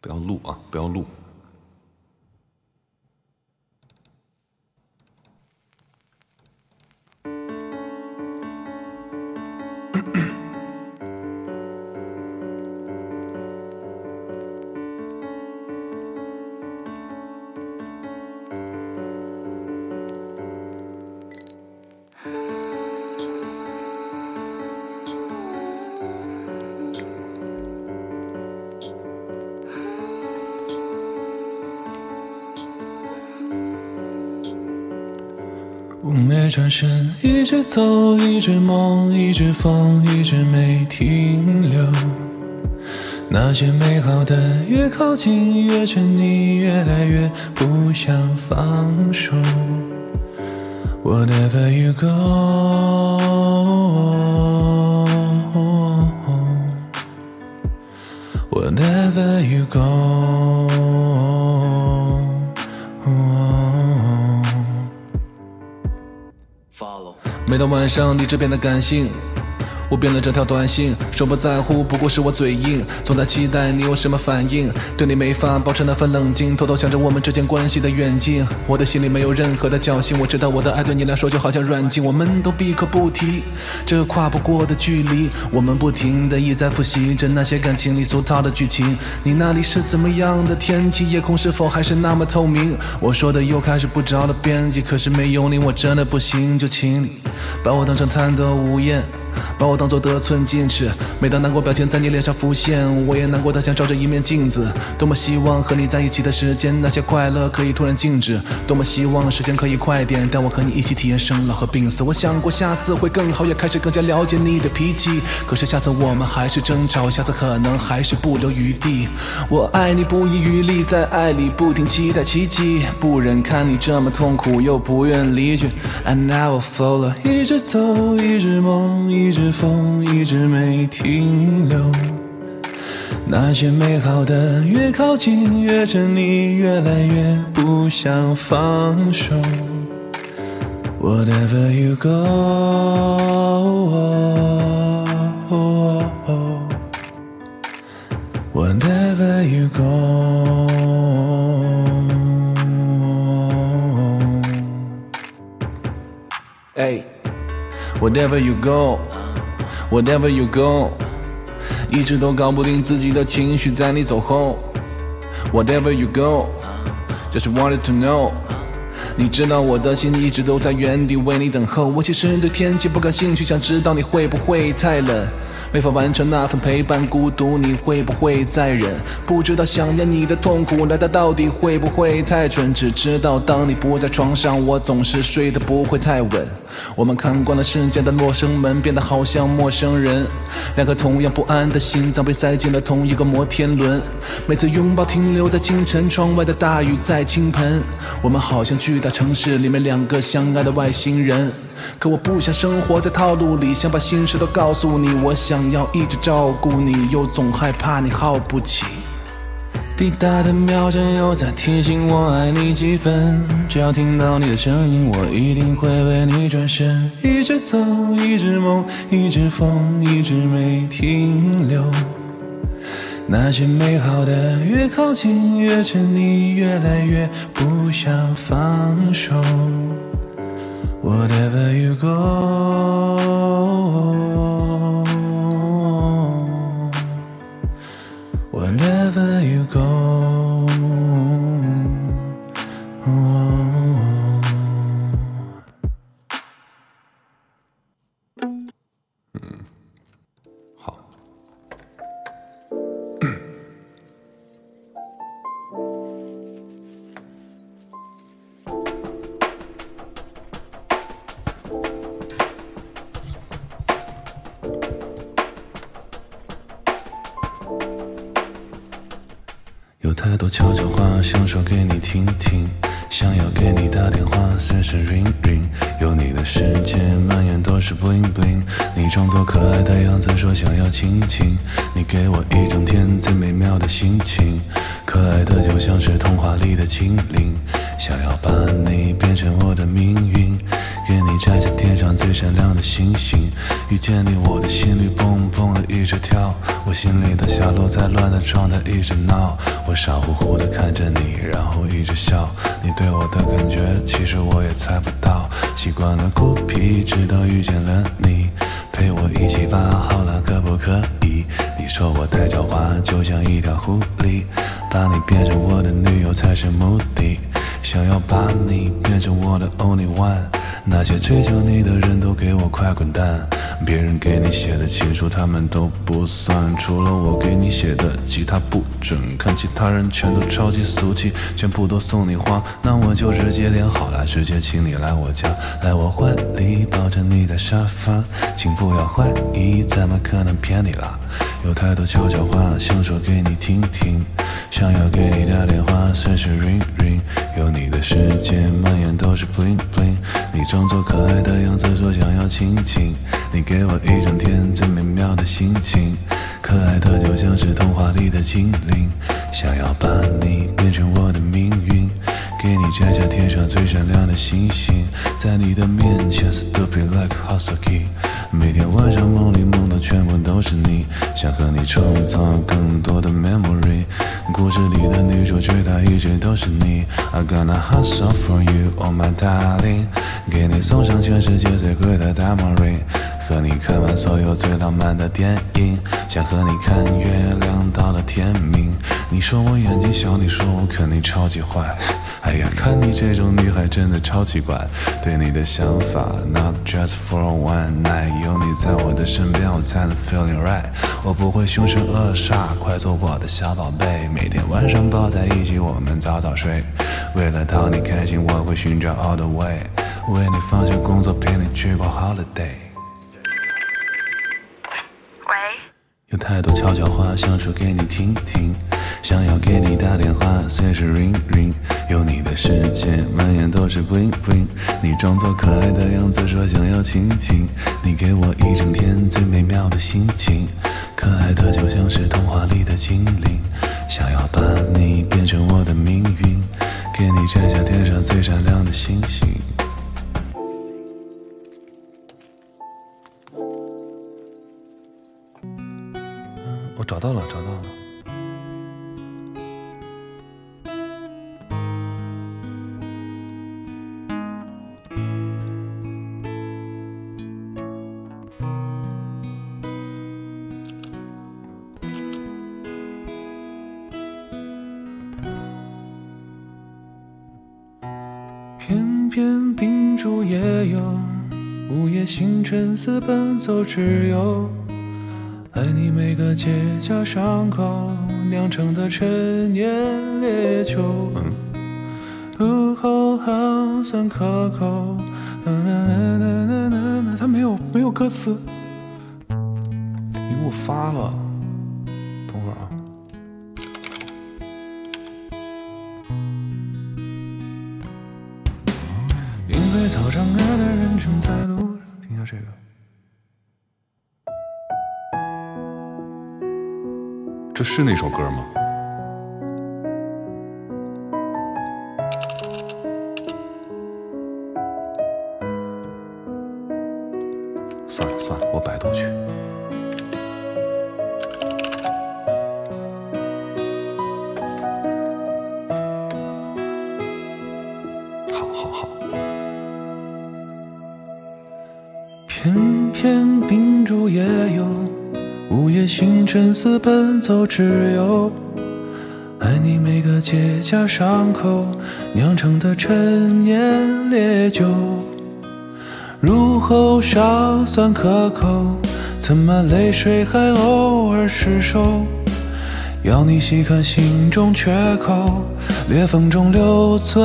不要录啊！不要录。身，一直走，一直梦，一直疯，一直没停留。那些美好的，越靠近越沉溺，越来越不想放手。Whatever you go, whatever you go. 晚上，你这变得感性，我编了这条短信，说不在乎，不过是我嘴硬，总在期待你有什么反应，对你没法保持那份冷静，偷偷想着我们之间关系的远近，我的心里没有任何的侥幸，我知道我的爱对你来说就好像软禁，我们都闭口不提这跨不过的距离，我们不停的一再复习着那些感情里俗套的剧情，你那里是怎么样的天气，夜空是否还是那么透明？我说的又开始不着了边际，可是没有你我真的不行，就请你把我当成贪得无厌。把我当作得寸进尺，每当难过表情在你脸上浮现，我也难过的像照着一面镜子。多么希望和你在一起的时间，那些快乐可以突然静止。多么希望时间可以快点，带我和你一起体验生老和病死。我想过下次会更好，也开始更加了解你的脾气。可是下次我们还是争吵，下次可能还是不留余地。我爱你不遗余力，在爱里不停期待奇迹，不忍看你这么痛苦，又不愿离去。I never fall，一直走，一直梦。一一直疯，一直没停留。那些美好的，越靠近越沉溺，越来越不想放手。Whatever you go，Whatever you go。，Whatever you go。Whatever you go，一直都搞不定自己的情绪，在你走后。Whatever you go，just wanted to know，你知道我的心一直都在原地为你等候。我其实对天气不感兴趣，想知道你会不会太冷。没法完成那份陪伴，孤独你会不会再忍？不知道想念你的痛苦来的到底会不会太准？只知道当你不在床上，我总是睡得不会太稳。我们看惯了世界的陌生门，变得好像陌生人。两颗同样不安的心脏被塞进了同一个摩天轮。每次拥抱停留在清晨，窗外的大雨在倾盆。我们好像巨大城市里面两个相爱的外星人。可我不想生活在套路里，想把心事都告诉你。我想要一直照顾你，又总害怕你耗不起。滴答的秒针又在提醒我爱你几分。只要听到你的声音，我一定会为你转身。一直走，一直梦，一直疯，一直没停留。那些美好的，越靠近越沉溺，越来越不想放手。Whatever you go，Whatever you go。可爱的就像是童话里的精灵。想要把你变成我的命运，给你摘下天上最闪亮的星星。遇见你，我的心率砰砰的一直跳，我心里的小鹿在乱的状态一直闹。我傻乎乎的看着你，然后一直笑。你对我的感觉，其实我也猜不到。习惯了孤僻，直到遇见了你，陪我一起吧，好啦，可不可以？你说我太狡猾，就像一条狐狸，把你变成我的女友才是目的，想要把你变成我的 only one。那些追求你的人都给我快滚蛋！别人给你写的情书，他们都不算，除了我给你写的，其他不准看。其他人全都超级俗气，全部都送你花，那我就直接点好了，直接请你来我家，来我怀里抱着你的沙发，请不要怀疑，怎么可能骗你啦？有太多悄悄话想说给你听听，想要给你打电话，随时 ring ring，有你的世界满眼都是 bling bling，你装作可爱的样子说想要亲亲，你给我一整天最美妙的心情，可爱的就像是童话里的精灵，想要把你变成我的命运，给你摘下天上最闪亮的星星，在你的面前 stupid like Husky。每天晚上梦里梦到全部都是你，想和你创造更多的 memory。故事里的女主角她一直都是你，I gonna hustle for you, oh my darling。给你送上全世界最贵的大 m ring，和你看完所有最浪漫的电影，想和你看月亮到了天明。你说我眼睛小，你说我肯定超级坏。哎呀，看你这种女孩真的超奇怪，对你的想法，Not just for one night，有你在我的身边，我才能 feeling right。我不会凶神恶煞，快做我的小宝贝，每天晚上抱在一起，我们早早睡。为了讨你开心，我会寻找 all the way，为你放下工作，陪你去过 holiday。有太多悄悄话想说给你听听。想要给你打电话，随时 ring ring，有你的世界满眼都是 bling bling。你装作可爱的样子，说想要亲亲，你给我一整天最美妙的心情，可爱的就像是童话里的精灵。想要把你变成我的命运，给你摘下天上最闪亮的星星。找到了，找到了。偏偏秉烛夜游，午夜星辰似奔走之友。爱你每个结痂伤口，酿成的陈年烈酒。午后寒酸可口。他没有没有歌词，你给我发了。因为草长爱的人正在路上，听下这个。这是那首歌吗？算了算了，我百度去。好好好偏偏秉烛夜游，午夜星辰似奔走之友。爱你每个结痂伤口酿成的陈年烈酒，入喉尚算可口，怎么泪水还偶尔失守？要你细看心中缺口，裂缝中留存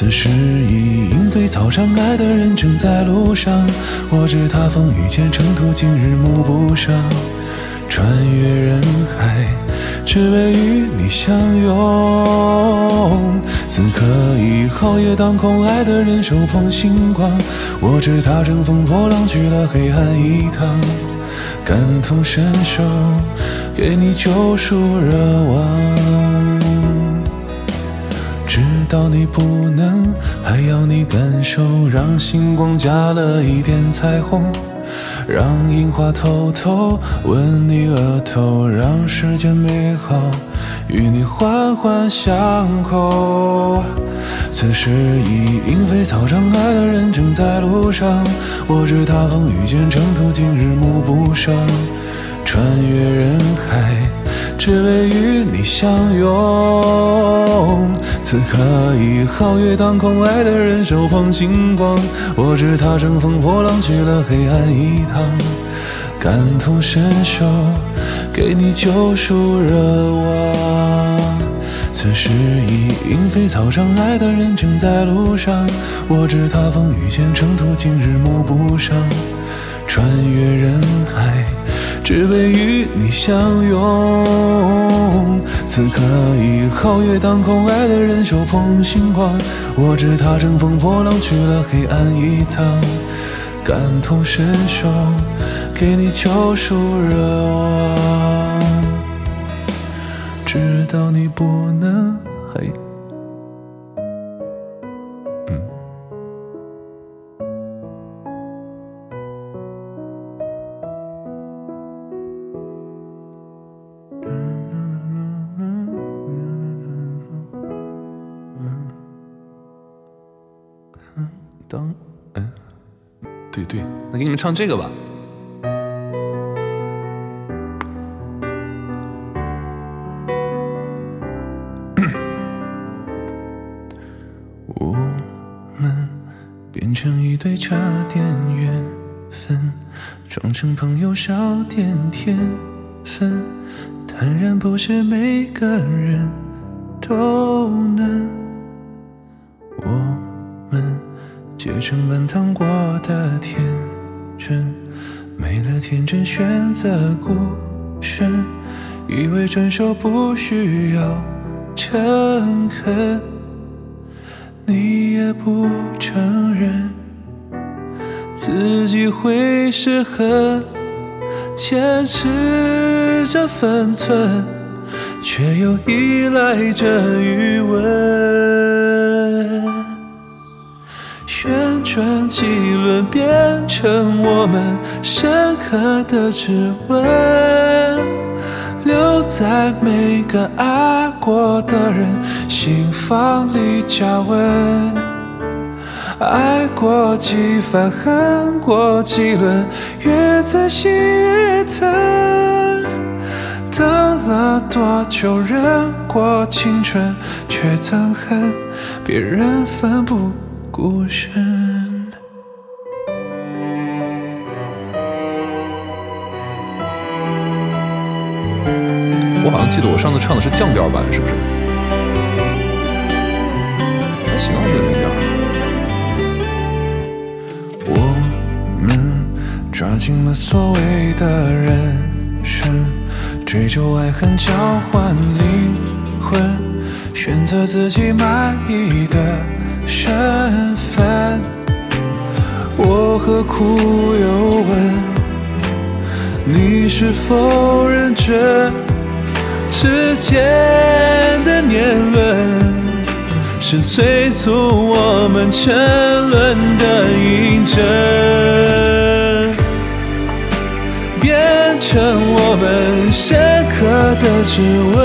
此时已莺飞草长，爱的人正在路上。我知他风雨兼程途，经日暮不赏。穿越人海，只为与你相拥。此刻已皓月当空，爱的人手捧星光。我知他乘风破浪，去了黑暗一趟。感同身受，给你救赎热望。知道你不能，还要你感受，让星光加了一点彩虹。让樱花偷偷吻你额头，让世间美好与你环环相扣。此时已莺飞草长，爱的人正在路上。我知他风雨兼程途，今日暮不赏。穿越人海，只为与你相拥。此刻已皓月当空，爱的人手捧星光。我知他乘风破浪去了黑暗一趟，感同身受，给你救赎热望。此时已莺飞草长，爱的人正在路上。我知他风雨兼程途，今日暮不赏。穿越人海。只为与你相拥，此刻已皓月当空，爱的人手捧星光。我知他乘风破浪去了黑暗一趟，感同身受，给你救赎热望。知道你不能，嘿。对，那给你们唱这个吧。我们变成一对差点缘分，装成朋友少点天分，坦然不是每个人都能。结成满糖果的天真，没了天真选择孤身，以为成熟不需要诚恳，你也不承认自己会失衡，坚持着分寸，却又依赖着余温。转几轮，变成我们深刻的指纹，留在每个爱过的人心房里加温。爱过几番，恨过几轮，越仔细越疼。等了多久，忍过青春，却憎恨别人奋不。顾身。好像记得我上次唱的是降调版，是不是？还行啊，这个调。我们抓紧了所谓的人生，追求爱恨交换灵魂，选择自己满意的。身份，我何苦又问你是否认真？时间的年轮是催促我们沉沦的印证，变成我们深刻的指纹。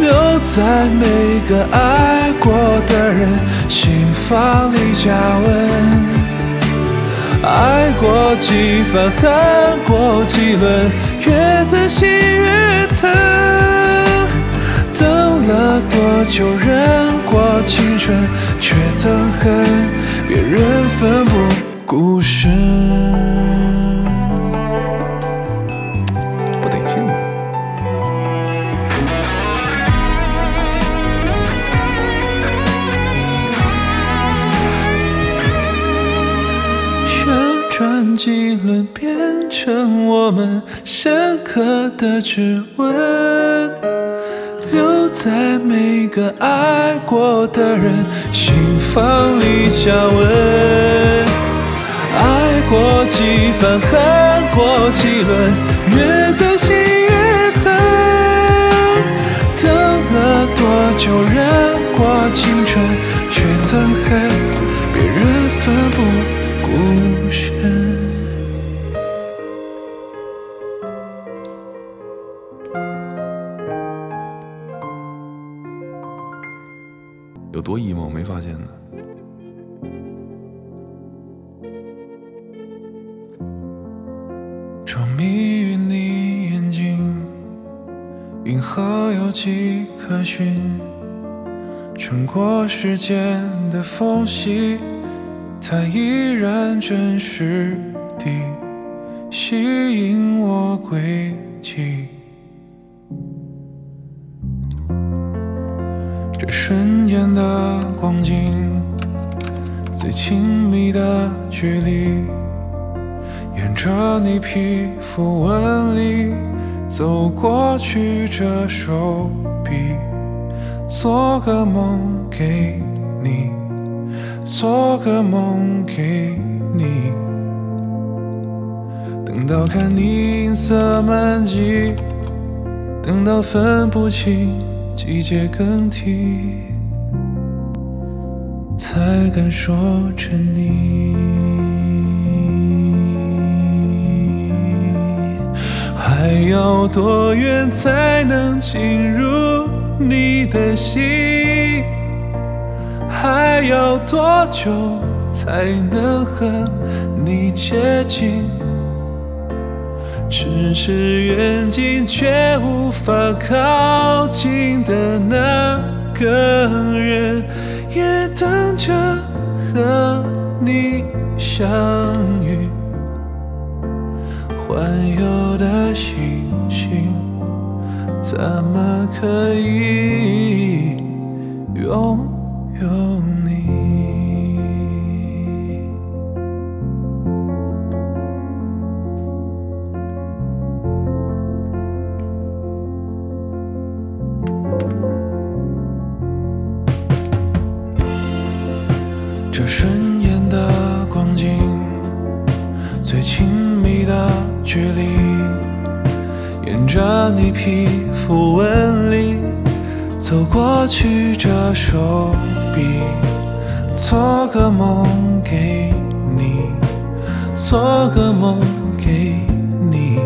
留在每个爱过的人心房里加温，爱过几番，恨过几轮，仔细越疼。等了多久，忍过青春，却憎恨别人奋不顾身。几轮变成我们深刻的指纹，留在每个爱过的人心房里加温。爱过几番，恨。过几轮，越走心越疼。等了多久，忍过青春，却憎恨迹可循，穿过时间的缝隙，它依然真实地吸引我轨迹。这瞬间的光景，最亲密的距离。沿着你皮肤纹理走过去，这手臂，做个梦给你，做个梦给你。等到看你银色满际，等到分不清季节更替，才敢说沉溺。还要多远才能进入你的心？还要多久才能和你接近？咫尺远近却无法靠近的那个人，也等着和你相遇。环游的星星，怎么可以拥有你？皮肤纹理走过去，这手臂，做个梦给你，做个梦给你。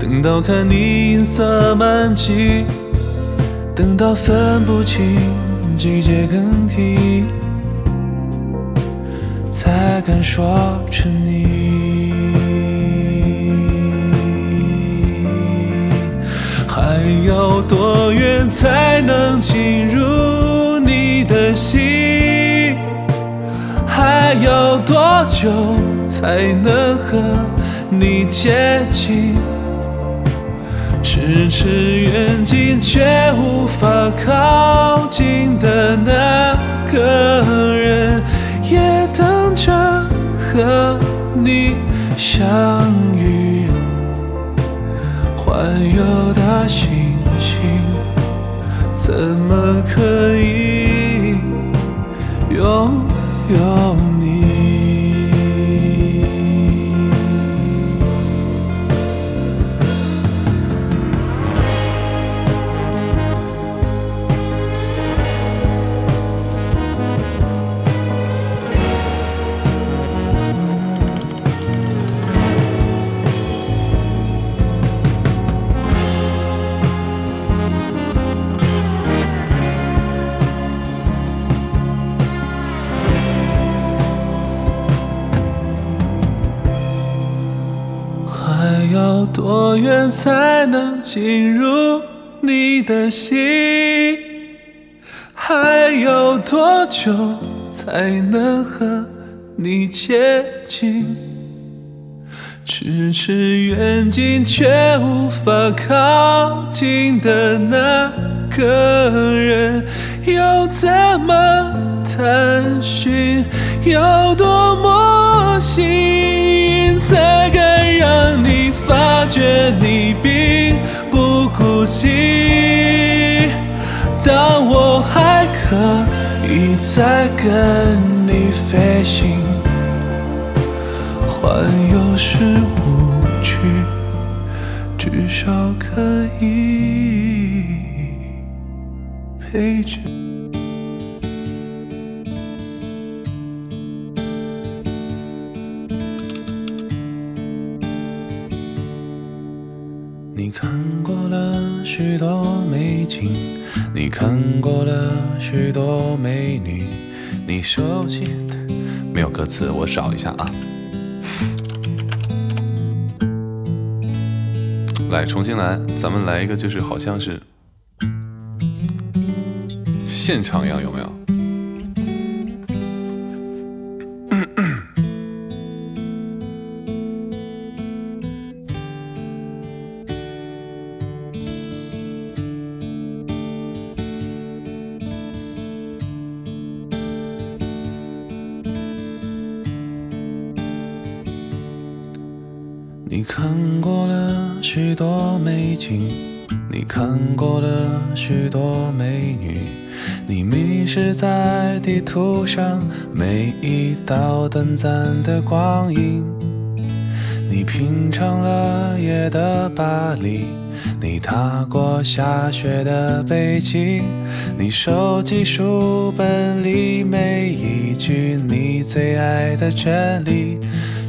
等到看你银色满际，等到分不清季节更替。才敢说沉溺。要多远才能进入你的心？还要多久才能和你接近？咫尺远近却无法靠近的那个人，也等着和你相遇。环游的星，怎么可以拥有多远才能进入你的心？还有多久才能和你接近？咫尺远近却无法靠近的那个人，要怎么探寻？要多么幸运才敢让你发觉你并不孤寂？当我还可以再跟你飞行，环游是无趣，至少可以陪着。你看过了许多美景，你看过了许多美女，你熟悉的没有歌词，我少一下啊。来，重新来，咱们来一个，就是好像是现场一样，有没有？你看过了许多美景，你看过了许多美女，你迷失在地图上每一道短暂的光影，你品尝了夜的巴黎，你踏过下雪的北京，你收集书本里每一句你最爱的真理。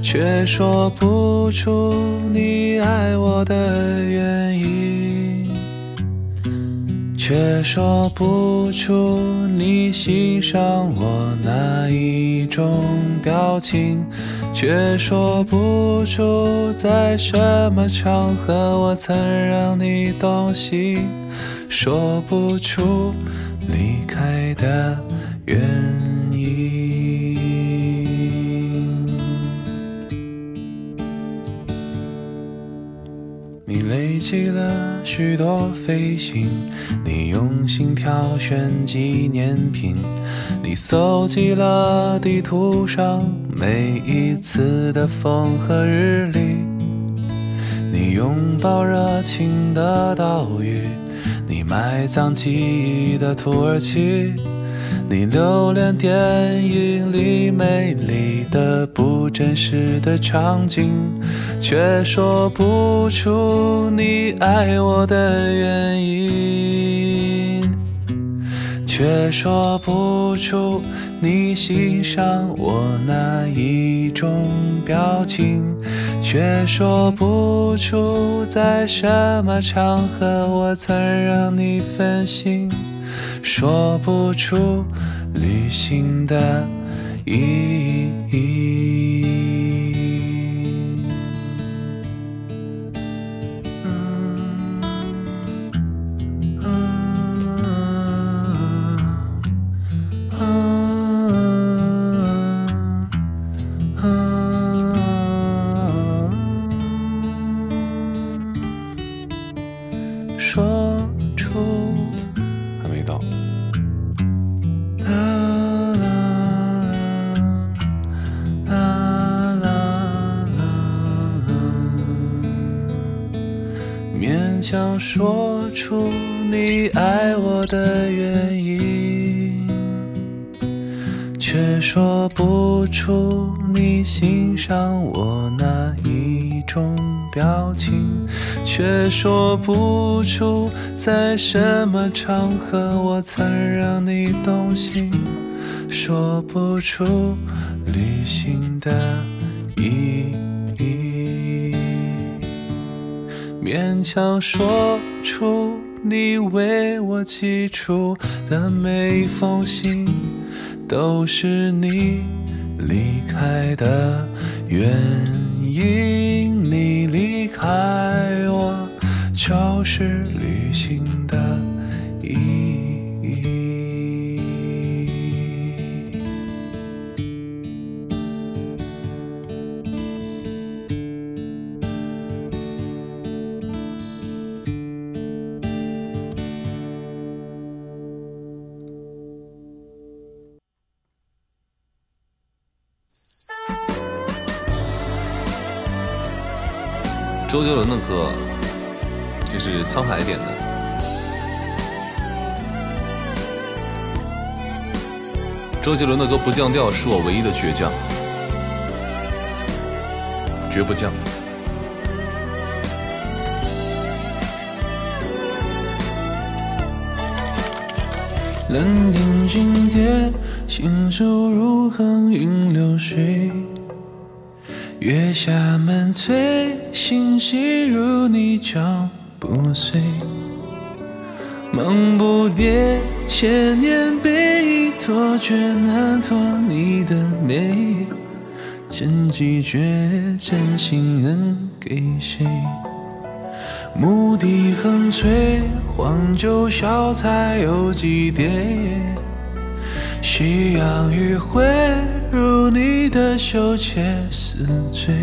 却说不出你爱我的原因，却说不出你欣赏我哪一种表情，却说不出在什么场合我曾让你动心，说不出离开的原因。你累积了许多飞行，你用心挑选纪念品，你搜集了地图上每一次的风和日丽，你拥抱热情的岛屿，你埋葬记忆的土耳其。你留恋电影里美丽的不真实的场景，却说不出你爱我的原因，却说不出你欣赏我哪一种表情，却说不出在什么场合我曾让你分心。说不出旅行的意义。在什么场合我曾让你动心，说不出旅行的意义，勉强说出你为我寄出的每一封信，都是你离开的原因。你离开，就是旅行的意义。周杰伦的歌，沧海点的。周杰伦的歌不降调是我唯一的倔强。绝不降。冷听心田，信手如横云流水。月下门催，心细如你脚不碎。梦不迭，千年背一托，却难托你的美。真迹绝，真心能给谁？牧笛横吹，黄酒小菜有几碟？夕阳余晖，如你的羞怯似醉。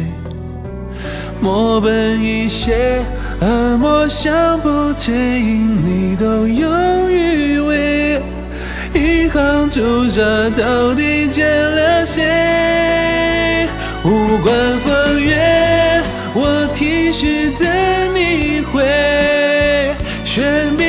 墨本一写，而墨香不退，因你都用余味。一行朱砂，到底见了谁？无关风月，我提示等你回。悬笔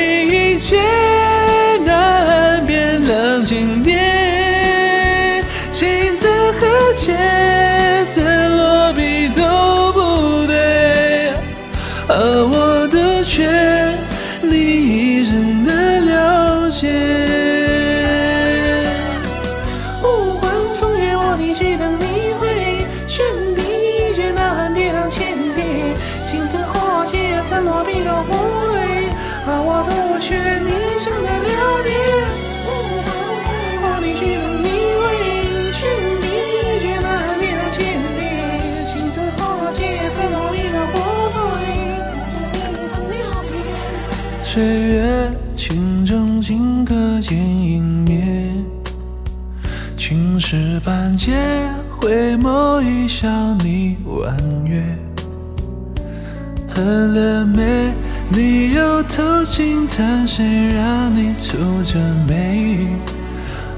偷心叹，谁让你蹙着眉？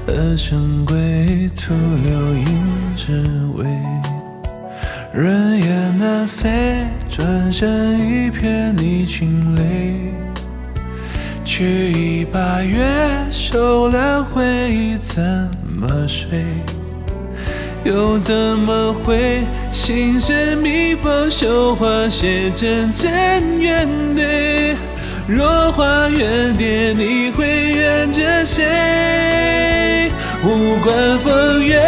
而深归，徒留影只为。人雁南飞，转身一瞥你清泪。取一把月，收了回忆怎么睡？又怎么会心生蜜蜂绣花写成真缘对？若花远蝶，你会怨着谁？无关风月，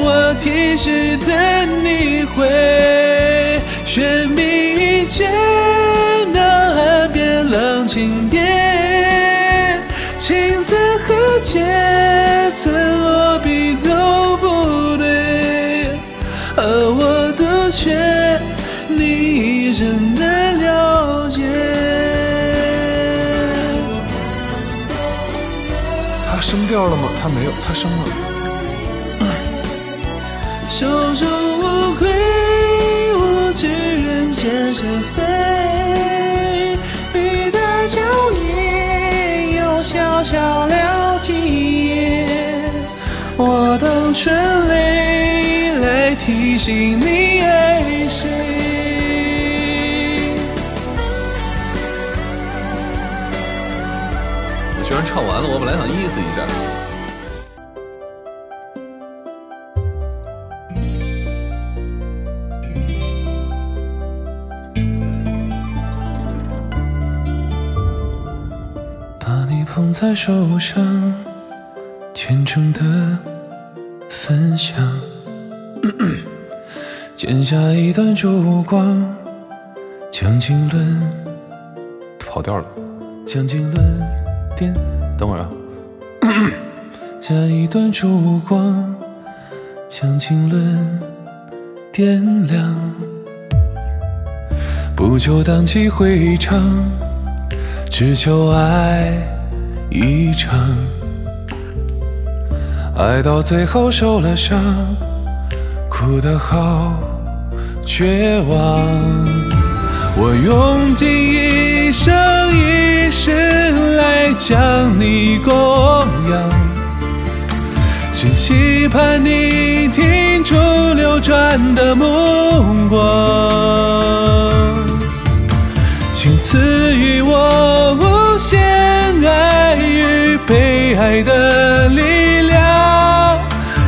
我提示等你回。悬笔一绝，那岸边浪静蝶，他升调了吗？他没有，他生了。手中无愧，我知人间是非。雨的娇艳，又悄悄了几夜。我等春雷来提醒你爱谁。我居然唱完了，我本来想意思一下。捧在手上，虔诚的分享。剪下一段烛光，将经纶，跑调了。将经纶点。等会儿啊，下一段烛光，将经纶点亮。不求荡气回肠，只求爱一场。爱到最后受了伤，哭得好绝望。我用尽一生一世来将你供养，只期盼你停住流转的目光。请赐予我无限被爱的力量，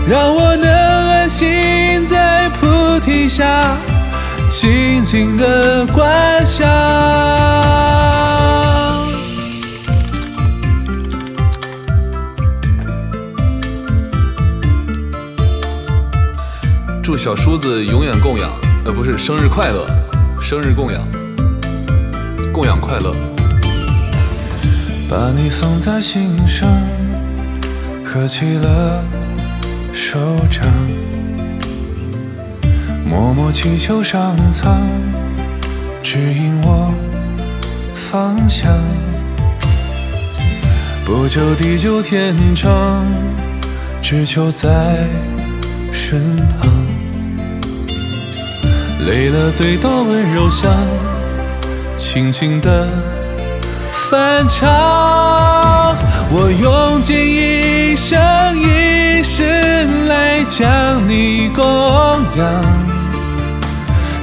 让我能安心在菩提下静静的观想。祝小叔子永远供养，呃，不是生日快乐，生日供养，把你放在心上，合起了手掌，默默祈求上苍指引我方向。不求地久天长，只求在身旁。累了醉倒温柔乡，轻轻地翻唱。我用尽一生一世来将你供养，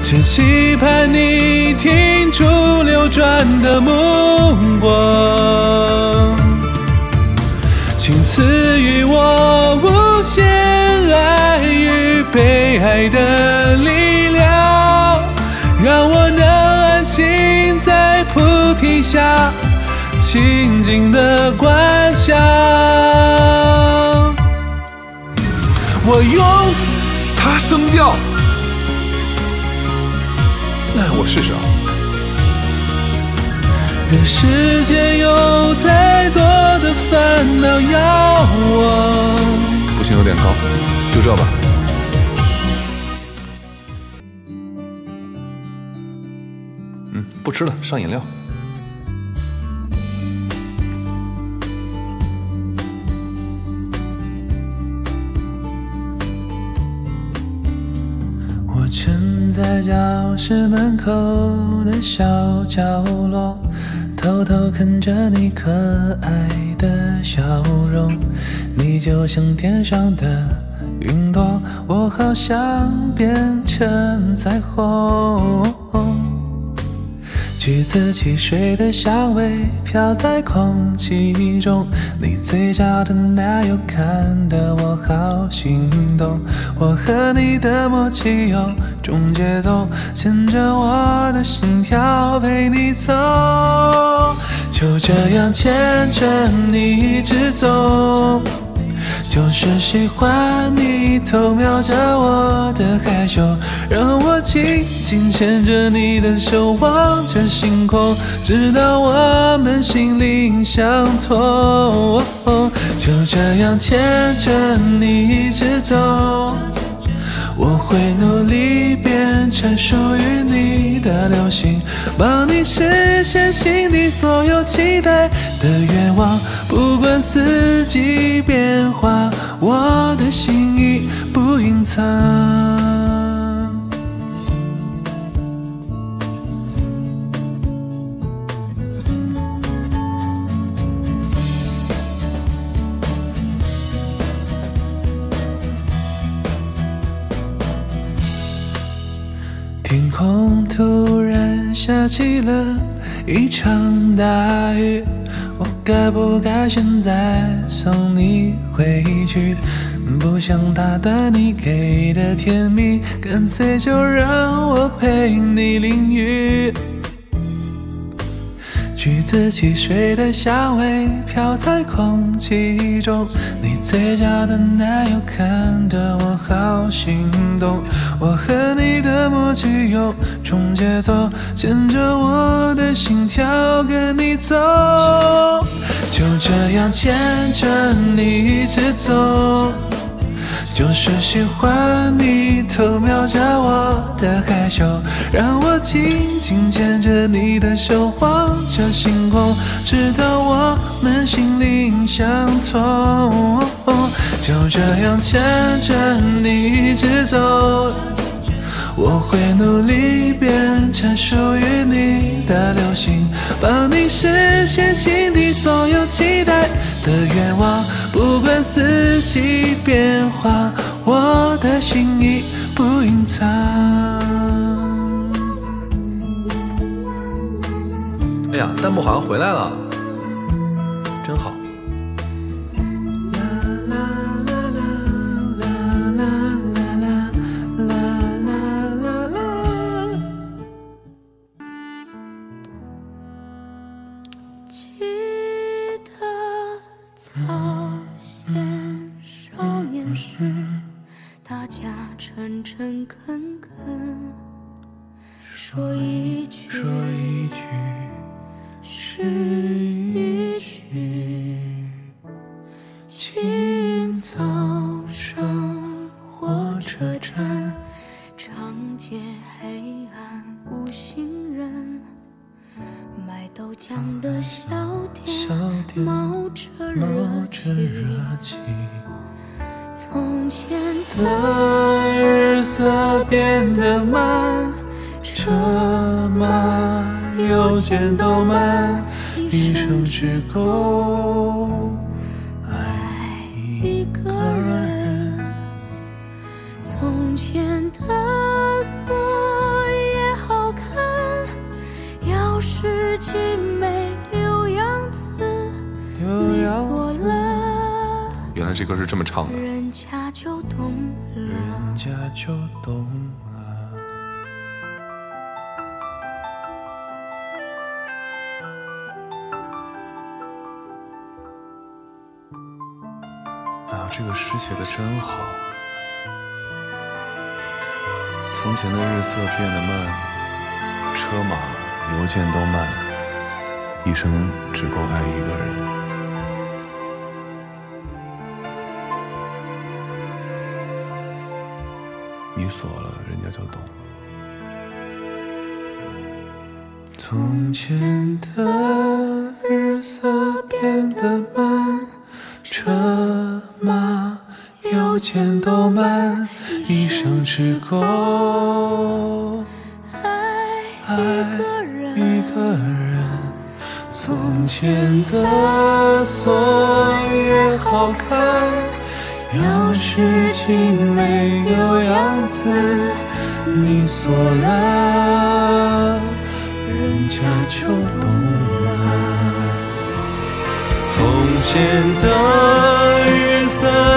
只期盼你停住流转的目光，请赐予我无限爱与被爱的力量，让我能安心在菩提下静静的观想。我用它声调，那我试试啊。这世间有太多的烦恼要忘。不行，有点高，就这吧。嗯，不吃了，上饮料。在教室门口的小角落，偷偷看着你可爱的笑容。你就像天上的云朵，我好想变成彩虹。橘子汽水的香味飘在空气中，你嘴角的奶油看得我好心动。我和你的默契有种节奏，牵着我的心跳陪你走，就这样牵着你一直走。就是喜欢你偷瞄着我的害羞，让我紧紧牵着你的手，望着星空，直到我们心灵相通。就这样牵着你一直走，我会努力变成属于你的流星，帮你实现心底所有期待的愿望。不管四季变化，我的心意不隐藏。下起了一场大雨，我该不该现在送你回去？不想打断你给的甜蜜，干脆就让我陪你淋雨。橘子汽水的香味飘在空气中，你嘴角的奶油看得我好心动。我和你的默契有种节奏，牵着我的心跳跟你走，就这样牵着你一直走。就是喜欢你偷瞄着我的害羞，让我紧紧牵着你的手，望着星空，直到我们心灵相通。就这样牵着你一直走，我会努力变成属于你的流星，帮你实现心底所有期待的愿望。不管四季变化，我的心意不隐藏。哎呀，弹幕好像回来了，恳恳说一句，说一句，是。这个诗写的真好。从前的日色变得慢，车马邮件都慢，一生只够爱一个人。你锁了，人家就懂。从前的日色邮件都慢，一生只够爱一个人，从前的锁也好看，钥匙精美有样子，你锁了，人家就懂了。从前的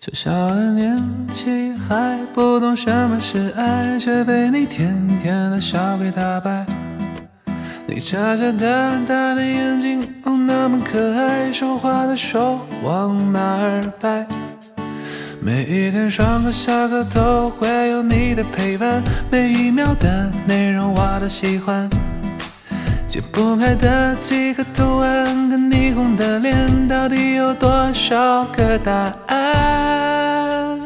小小的年纪还不懂什么是爱，却被你甜甜的笑给打败。你眨眨大大的眼睛，哦，那么可爱，说话的手往哪儿摆？每一天上课下课都会有你的陪伴，每一秒的内容我都喜欢。解不开的几个图案跟霓虹的脸，到底有多少个答案？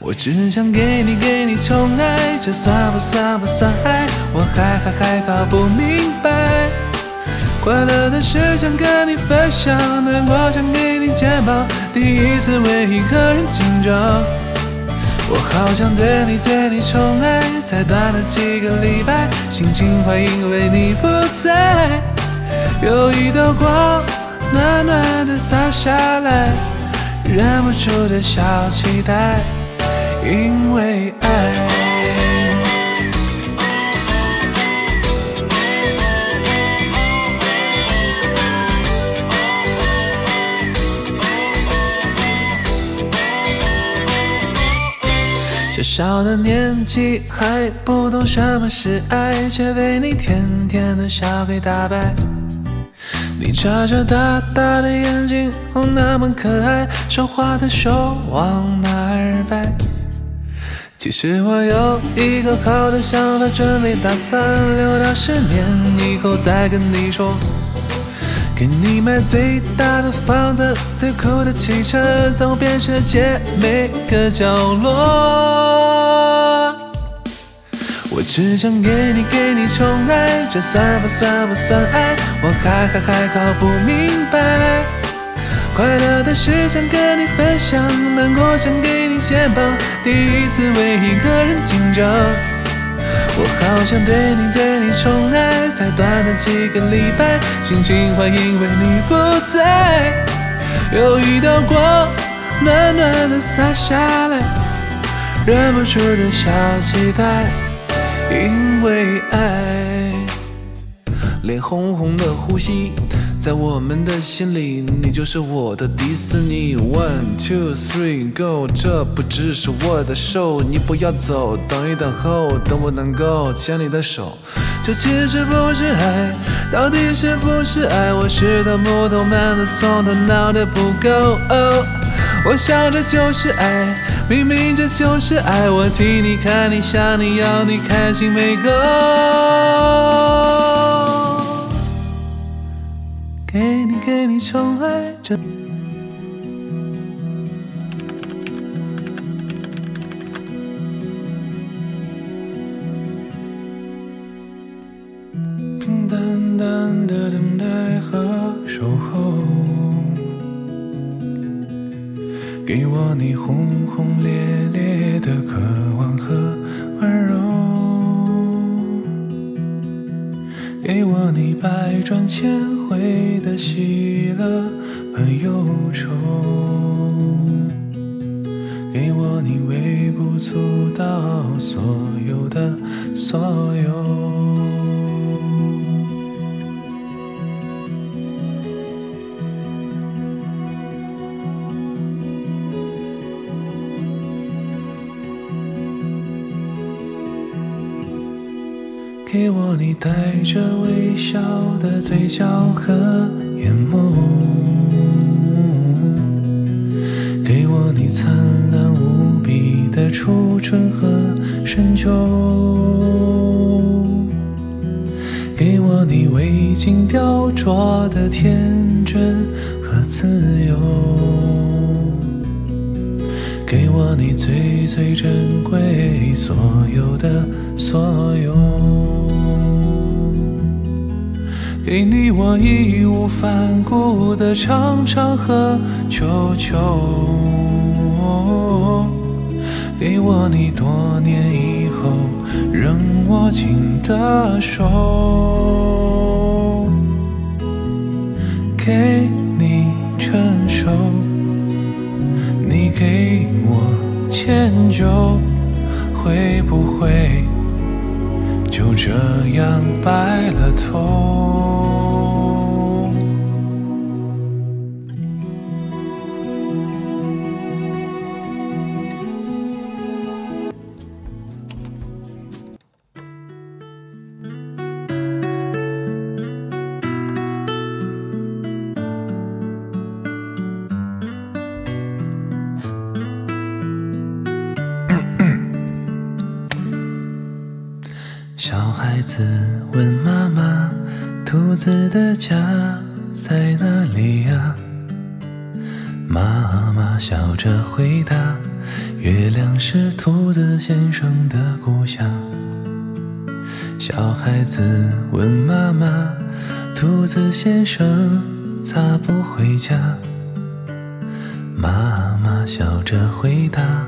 我只想给你给你宠爱，这算不算不算爱？我还还还搞不明白。快乐的事想跟你分享，难过想给你肩膀，第一次为一个人紧张。我好想对你对你宠爱，才短短几个礼拜，心情坏因为你不在。有一道光暖暖的洒下来，忍不住的小期待，因为爱。小小的年纪还不懂什么是爱，却被你甜甜的笑给打败。你眨着大大的眼睛，哦，那么可爱，说话的手往哪儿摆？其实我有一个好的想法，准备打算留到十年以后再跟你说。给你买最大的房子，最酷的汽车，走遍世界每个角落。我只想给你给你宠爱，这算不算不算爱？我还还还搞不明白。快乐的事想跟你分享，难过想给你肩膀，第一次为一个人紧张。我好想对你对你宠爱，才短短几个礼拜，心情坏因为你不在。有一道光暖暖的洒下来，忍不住的小期待，因为爱，脸红红的呼吸。在我们的心里，你就是我的迪士尼。One two three go，这不只是我的手，你不要走，等一等候，等我能够牵你的手。这其实不是爱，到底是不是爱？我是头木头 man，的从头脑袋不够。我想这就是爱，明明这就是爱。我替你看，你想你要你开心没够。给你给你宠爱着。平淡淡的等待和守候，给我你轰轰烈烈的渴望和温柔，给我你百转千。会的喜乐和忧愁，给我你微不足道所有的所有。带着微笑的嘴角和眼眸，给我你灿烂无比的初春和深秋，给我你未经雕琢的天真和自由，给我你最最珍贵所有的所有。给你我义无反顾的唱唱和求求，给我你多年以后仍握紧的手，给你成熟，你给我迁就，会不会就这样白了头？着回答：“月亮是兔子先生的故乡。”小孩子问妈妈：“兔子先生咋不回家？”妈妈笑着回答：“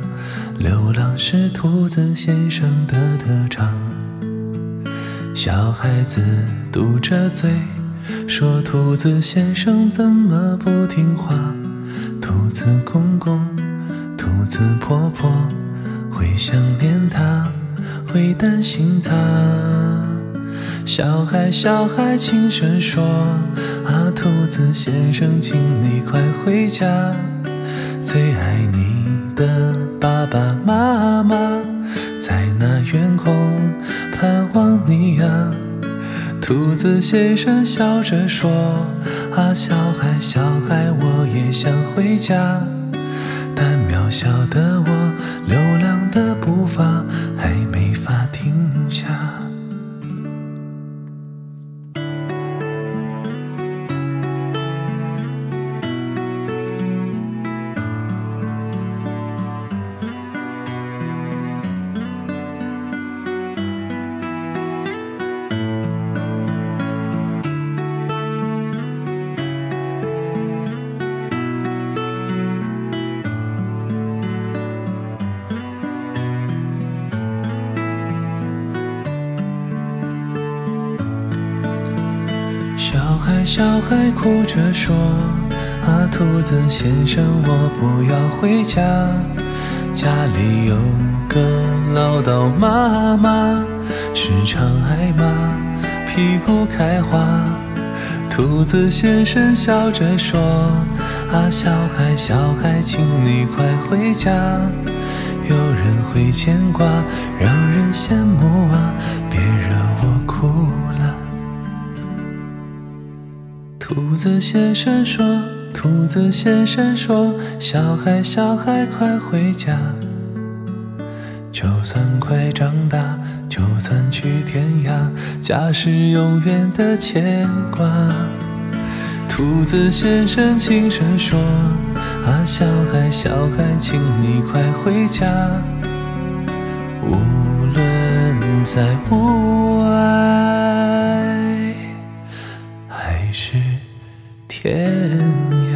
流浪是兔子先生的特长。”小孩子嘟着嘴说：“兔子先生怎么不听话？兔子公公、兔子婆婆会想念他，会担心他。”小孩小孩轻声说：“啊，兔子先生，请你快回家，最爱你的爸爸妈妈在那远空。”盼望你呀，兔子先生笑着说：“啊，小孩，小孩，我也想回家，但渺小的我，流浪的步伐哭着说：“啊，兔子先生，我不要回家，家里有个唠叨妈妈，时常挨骂，屁股开花。”兔子先生笑着说：“啊，小孩，小孩，请你快回家，有人会牵挂，让人羡慕啊，子先生说：“兔子先生说，小孩，小孩，快回家。就算快长大，就算去天涯，家是永远的牵挂。”兔子先生轻声说：“啊，小孩，小孩，请你快回家，无论在屋外天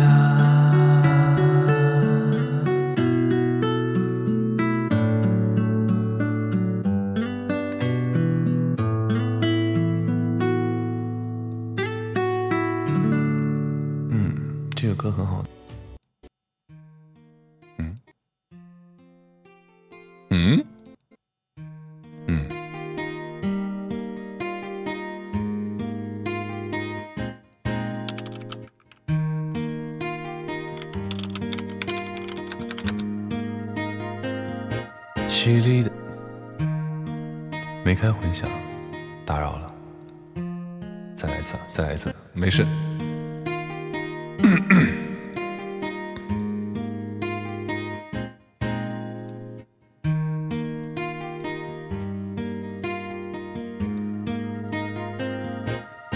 没事。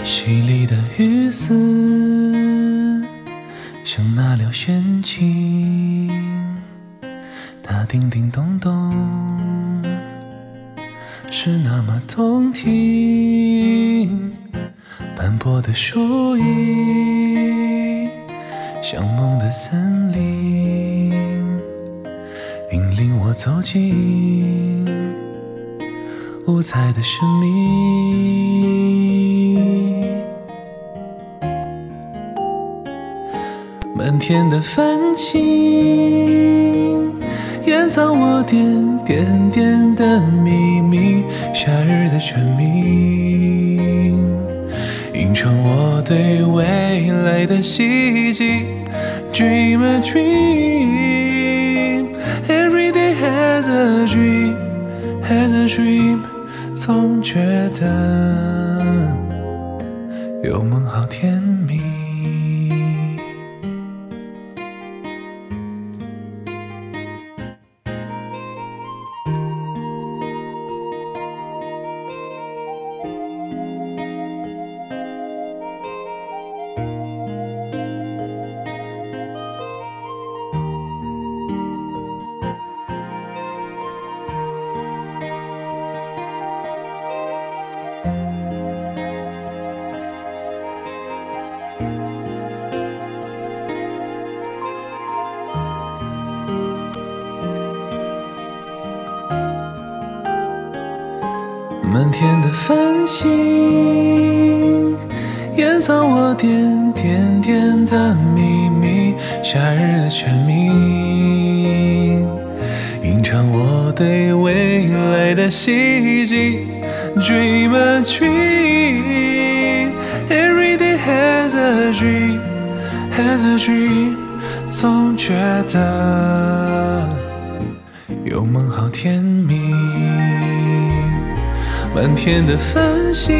淅沥的雨丝，像那条弦琴，它叮叮咚咚，是那么动听。的树影，像梦的森林，引领我走进五彩的生命。满天的繁星，掩藏我点点点的秘密。夏日的蝉鸣，成我对未来的希冀。Dream a dream, every day has a dream, has a dream。总觉得有梦好甜的希冀。Dream a dream, every day has a dream, has a dream。总觉得有梦好甜蜜。满天的繁星，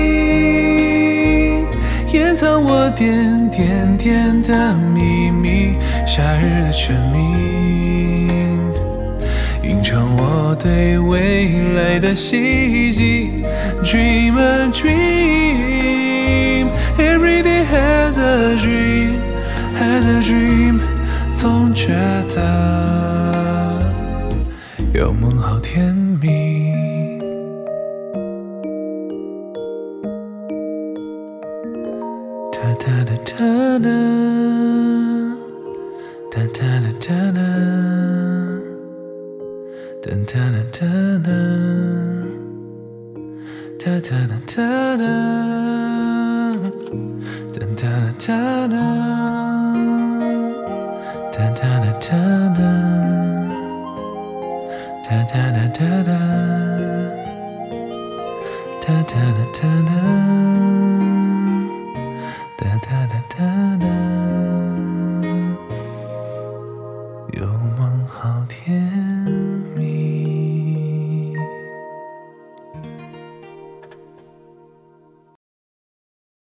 掩藏我点点点的秘密。夏日的蝉鸣，对未来的希冀。Dream a dream, every day has a dream, has a dream。总觉得